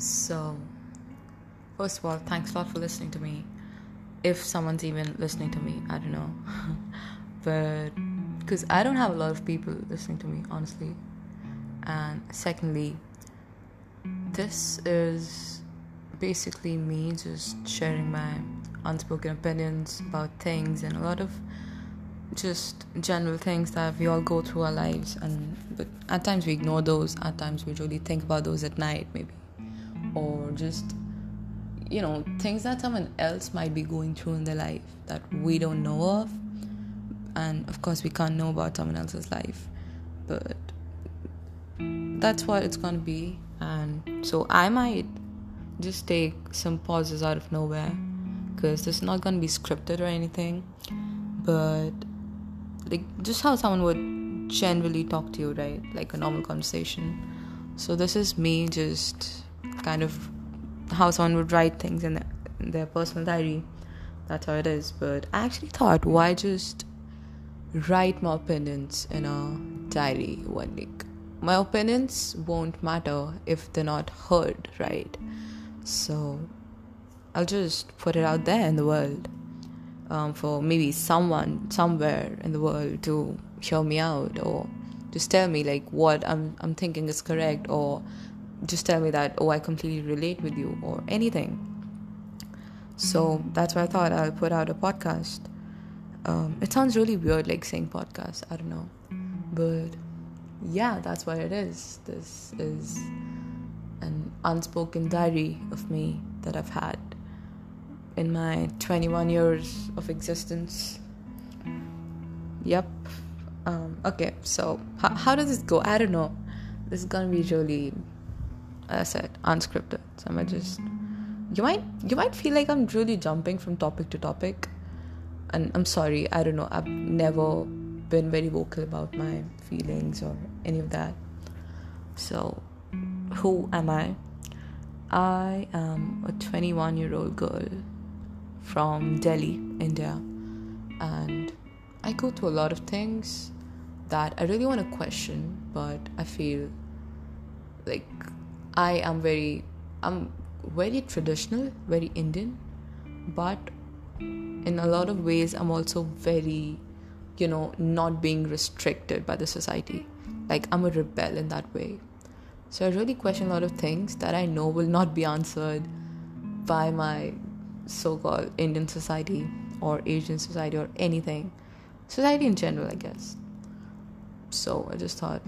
So, first of all, thanks a lot for listening to me. If someone's even listening to me, I don't know. but because I don't have a lot of people listening to me, honestly. And secondly, this is basically me just sharing my unspoken opinions about things and a lot of just general things that we all go through our lives and but at times we ignore those at times we really think about those at night maybe or just you know things that someone else might be going through in their life that we don't know of. And of course we can't know about someone else's life. But that's what it's going to be. And so i might just take some pauses out of nowhere because this is not going to be scripted or anything. But like just how someone would generally talk to you right? Like a normal conversation. So this is me just kind of how someone would write things in their, in their personal diary. That's how it is. But i actually thought why just write my opinions in a diary one week? my opinions won't matter if they're not heard right? So i'll just put it out there in the world um, for maybe someone somewhere in the world to hear me out or just tell me like what I'm I'm thinking is correct or just tell me that oh I completely relate with you or anything. So that's why I thought I'll put out a podcast. Um, it sounds really weird like saying podcast. I don't know, but yeah, that's what it is. This is an unspoken diary of me that I've had in my 21 years of existence. Yep. Um, okay, so how, how does this go? I don't know. This is gonna be really, I said, unscripted. So I'm just you might you might feel like I'm really jumping from topic to topic, and I'm sorry. I don't know. I've never been very vocal about my feelings or any of that. So, who am I? I am a 21 year old girl from Delhi, India, and I go through a lot of things that I really want to question, but I feel like I am very, I'm very traditional, very Indian, but in a lot of ways, I'm also very, you know, not being restricted by the society. Like, I'm a rebel in that way. So I really question a lot of things that I know will not be answered by my so called Indian society or Asian society or anything. Society in general, I guess. So I just thought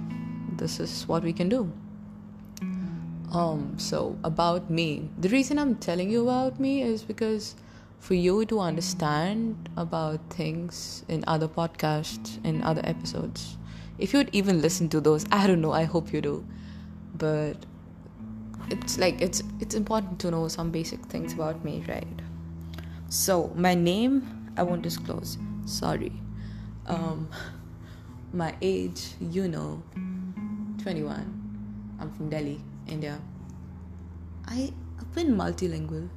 this is what we can do. Um, so about me. The reason I'm telling you about me is because for you to understand about things in other podcasts, in other episodes. If you'd even listen to those, I don't know, I hope you do. But it's like it's it's important to know some basic things about me, right? So, my name, I won't disclose. Sorry. Um, my age, you know, 21. I'm from Delhi, India. I, I've been multilingual.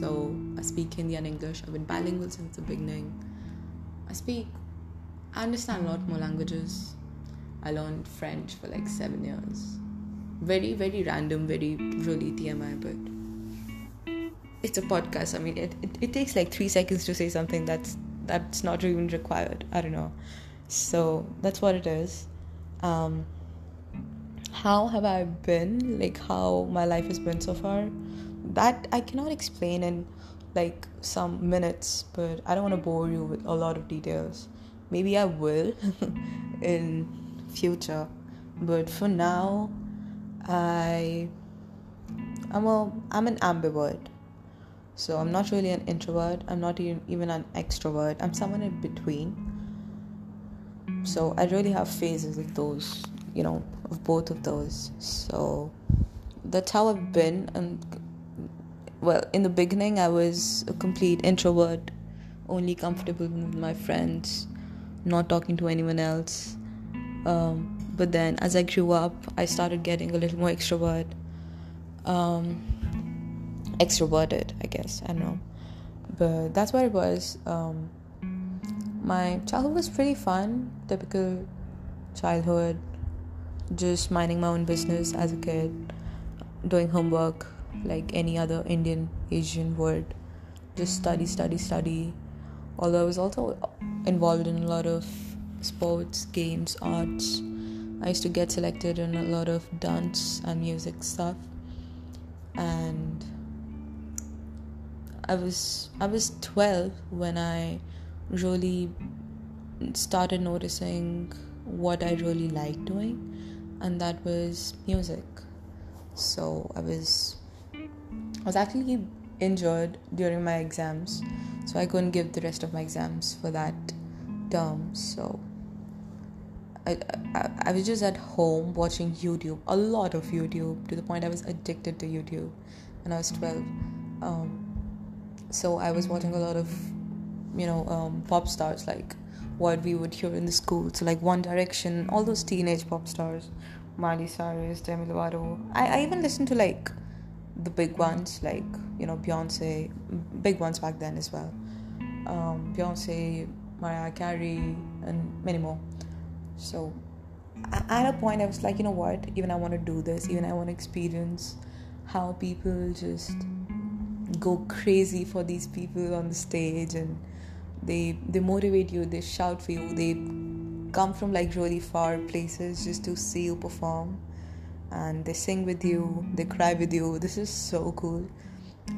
So, I speak Hindi and English. I've been bilingual since the beginning. I speak, I understand a lot more languages. I learned French for like seven years. Very, very random, very really TMI, but it's a podcast. I mean, it, it, it takes like three seconds to say something that's that's not even required. I don't know. So that's what it is. Um, how have I been? Like how my life has been so far? That I cannot explain in like some minutes, but I don't want to bore you with a lot of details. Maybe I will in future, but for now, I I'm a I'm an ambivert. So I'm not really an introvert, I'm not even even an extrovert, I'm someone in between. So I really have phases of those, you know, of both of those. So that's how I've been. And well, in the beginning, I was a complete introvert, only comfortable with my friends, not talking to anyone else. Um, but then as I grew up, I started getting a little more extrovert. Um, extroverted, I guess. I don't know. But that's what it was. Um, my childhood was pretty fun. Typical childhood. Just minding my own business as a kid, doing homework, like any other Indian Asian would. Just study, study, study. Although I was also involved in a lot of sports, games, arts. I used to get selected in a lot of dance and music stuff. And I was I was 12 when I really started noticing what I really liked doing and that was music. So I was I was actually injured during my exams, so I couldn't give the rest of my exams for that term. So I, I, I was just at home watching YouTube, a lot of YouTube, to the point I was addicted to YouTube when I was 12. Um, so I was watching a lot of, you know, um, pop stars like what we would hear in the school. So like One Direction, all those teenage pop stars, Miley Cyrus, Demi Lovato. I, I even listened to like the big ones like you know Beyonce, big ones back then as well. Um, Beyonce, Mariah Carey, and many more. So at a point, I was like, you know what? Even I want to do this. Even I want to experience how people just go crazy for these people on the stage and they they motivate you they shout for you they come from like really far places just to see you perform. And they sing with you they cry with you. This is so cool.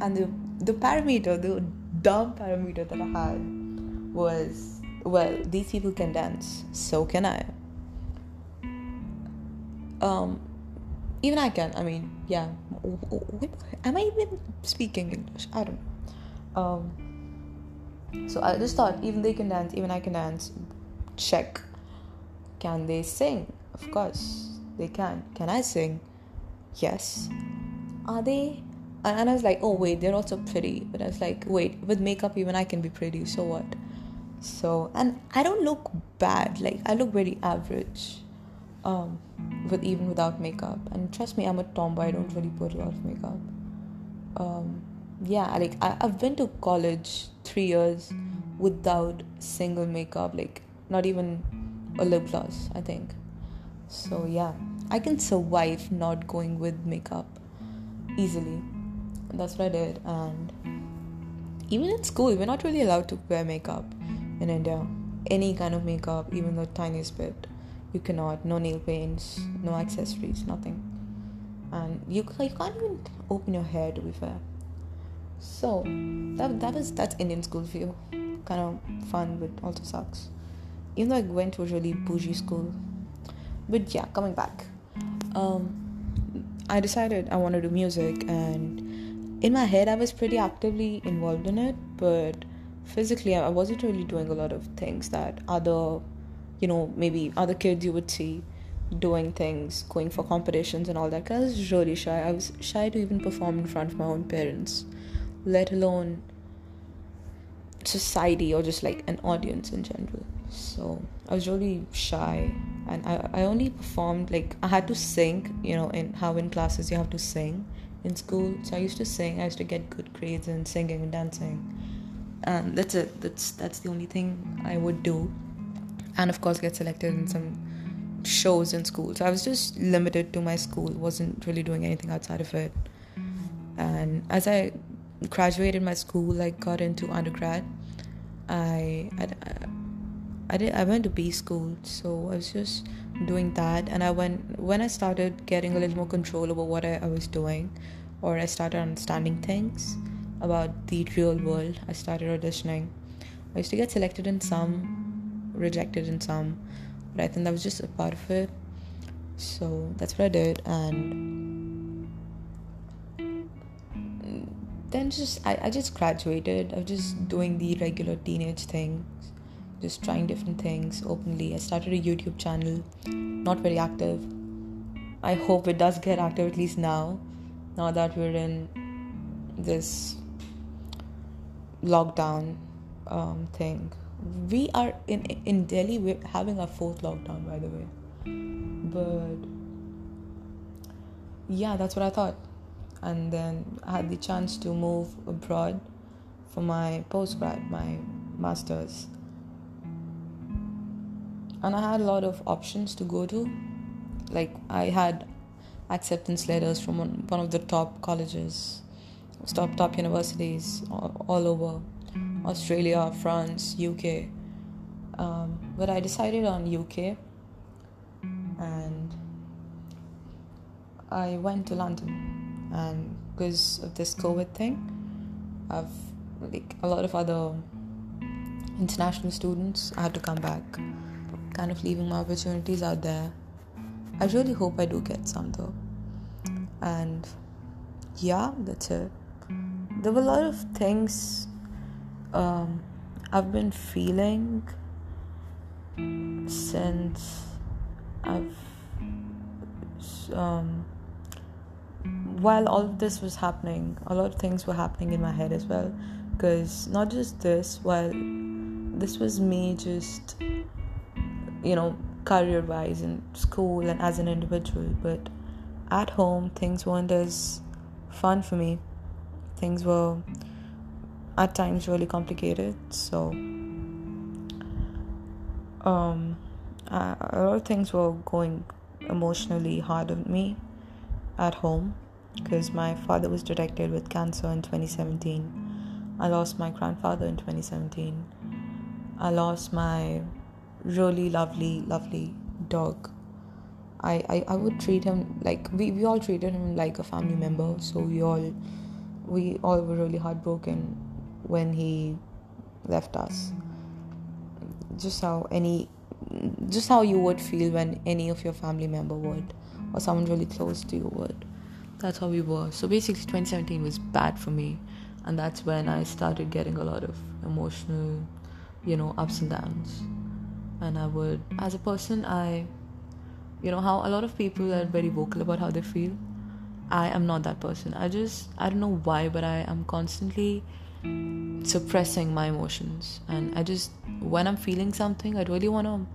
And the the parameter the dumb parameter that i had was well these people can dance so can i. Um even i can i mean yeah. Am i even speaking english? I don't know. Um so i just thought even they can dance even i can dance check can they sing of course they can. Can I sing? Yes. Are they? And I was like, oh, wait, they're also pretty. But I was like, wait, with makeup, even I can be pretty. So what? So, and I don't look bad. Like, I look very average. Um, with even without makeup. And trust me, I'm a tomboy. I don't really put a lot of makeup. Um, yeah, like I, I've been to college three years without single makeup. Like, not even a lip gloss. I think. So, yeah, I can survive not going with makeup easily. That's what I did. And even in school, we're not really allowed to wear makeup in India. Any kind of makeup, even the tiniest bit, you cannot. No nail paints, no accessories, nothing. And you, you can't even open your hair, to be fair. So that that was that's Indian school for you. Kind of fun, but also sucks. Even though I went to a really bougie school, but yeah coming back. Um i decided i want to do music and in my head i was pretty actively involved in it but physically i wasn't really doing a lot of things that other you know maybe other kids you would see doing things going for competitions and all that. Because i was really shy. I was shy to even perform in front of my own parents let alone society or just like an audience in general. So i was really shy and I, I only performed like i had to sing you know in how in classes you have to sing. In school so i used to sing i used to get good grades in singing and dancing. And that's it that's that's the only thing i would do. And of course get selected in some shows in school. So i was just limited to my school wasn't really doing anything outside of it. And as i graduated my school like got into undergrad i, I, I did I went to B school, so I was just doing that and I went when I started getting a little more control over what I, I was doing or I started understanding things about the real world, I started auditioning. I used to get selected in some, rejected in some, but I think that was just a part of it. So that's what I did and then just I, I just graduated. I was just doing the regular teenage things, just trying different things openly. I started a YouTube channel, not very active. I hope it does get active at least now, now that we're in this lockdown um, thing. We are in in Delhi. We're having our fourth lockdown, by the way. But yeah, that's what I thought. And then I had the chance to move abroad for my postgrad, my master's and I had a lot of options to go to. Like I had acceptance letters from one of the top colleges, top top universities all, over Australia, France, UK. Um, but I decided on UK, and I went to London, and because of this COVID thing, I've like a lot of other international students. I had to come back, kind of leaving my opportunities out there. I really hope I do get some though. And yeah, that's it. There were a lot of things um, I've been feeling since I've um, while all of this was happening, a lot of things were happening in my head as well. Because not just this, while this was me just, you know, career wise in school and as an individual, but at home, things weren't as fun for me. Things were at times really complicated. So, um, a lot of things were going emotionally hard on me at home because my father was detected with cancer in 2017. I lost my grandfather in 2017. I lost my really lovely, lovely dog. I, I, I would treat him like we, we all treated him like a family member. So we all we all were really heartbroken when he left us. Just how any just how you would feel when any of your family member would or someone really close to you would. That's how we were. So basically 2017 was bad for me and that's when I started getting a lot of emotional, you know, ups and downs. And I would as a person I you know how a lot of people are very vocal about how they feel. I am not that person. I just I don't know why, but I am constantly suppressing my emotions and I just when I'm feeling something I really want to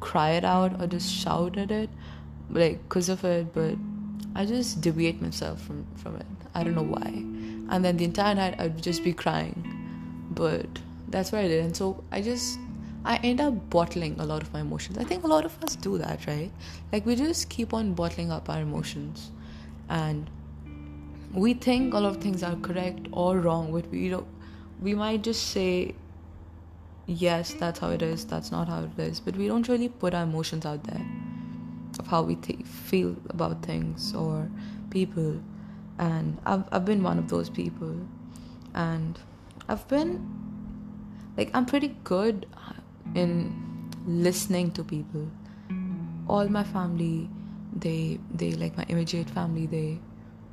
cry it out or just shout at it like because of it but i just deviate myself from from it. I don't know why. And then the entire night i'd just be crying. But that's what i did. And so i just i end up bottling a lot of my emotions. I think a lot of us do that right? Like we just keep on bottling up our emotions. And we think a lot of things are correct or wrong but we don't we might just say yes, that's how it is, that's not how it is, but we don't really put our emotions out there of how we th- feel about things or people. And I've, I've been one of those people. And I've been, like, I'm pretty good in listening to people. All my family, they, they, like my immediate family, they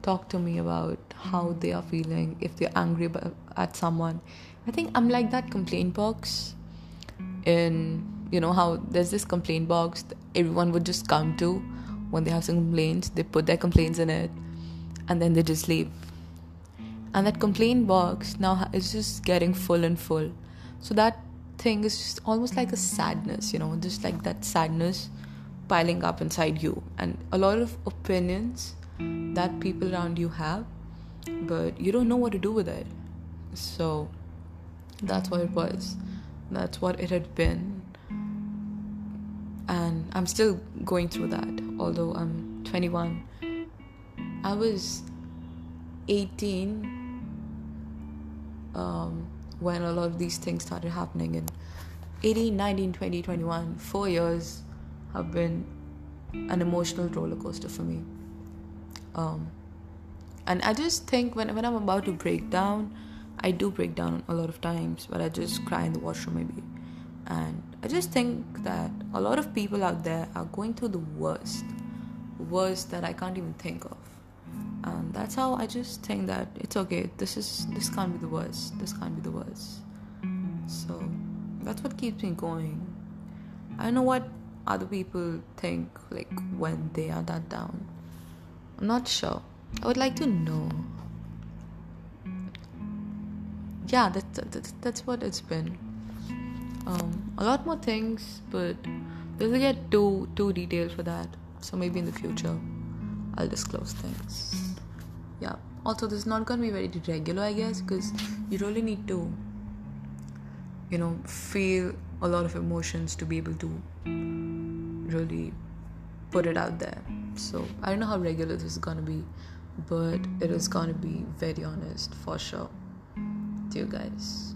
talk to me about how they are feeling, if they're angry at someone, I think I'm like that complaint box in you know how there's this complaint box everyone would just come to when they have some complaints. They put their complaints in it and then they just leave. And that complaint box now is just getting full and full. So that thing is just almost like a sadness you know just like that sadness piling up inside you. And a lot of opinions that people around you have but you don't know what to do with it. So that's what it was. That's what it had been. And I'm still going through that, although I'm 21. I was 18 um, when a lot of these things started happening. And 18, 19, 20, 21, four years have been an emotional roller coaster for me. Um, and I just think when, when I'm about to break down, I do break down a lot of times, but I just cry in the washroom maybe. And I just think that a lot of people out there are going through the worst, worst that I can't even think of. And that's how I just think that it's okay. This is this can't be the worst. This can't be the worst. So that's what keeps me going. I don't know what other people think like when they are that down. I'm not sure. I would like to know yeah, that, that, that's what it's been. Um, a lot more things, but we'll get too too detailed for that. So maybe in the future, I'll disclose things. Yeah. Also, this is not gonna be very regular, I guess, because you really need to, you know, feel a lot of emotions to be able to really put it out there. So I don't know how regular this is gonna be, but it is gonna be very honest for sure. To you guys.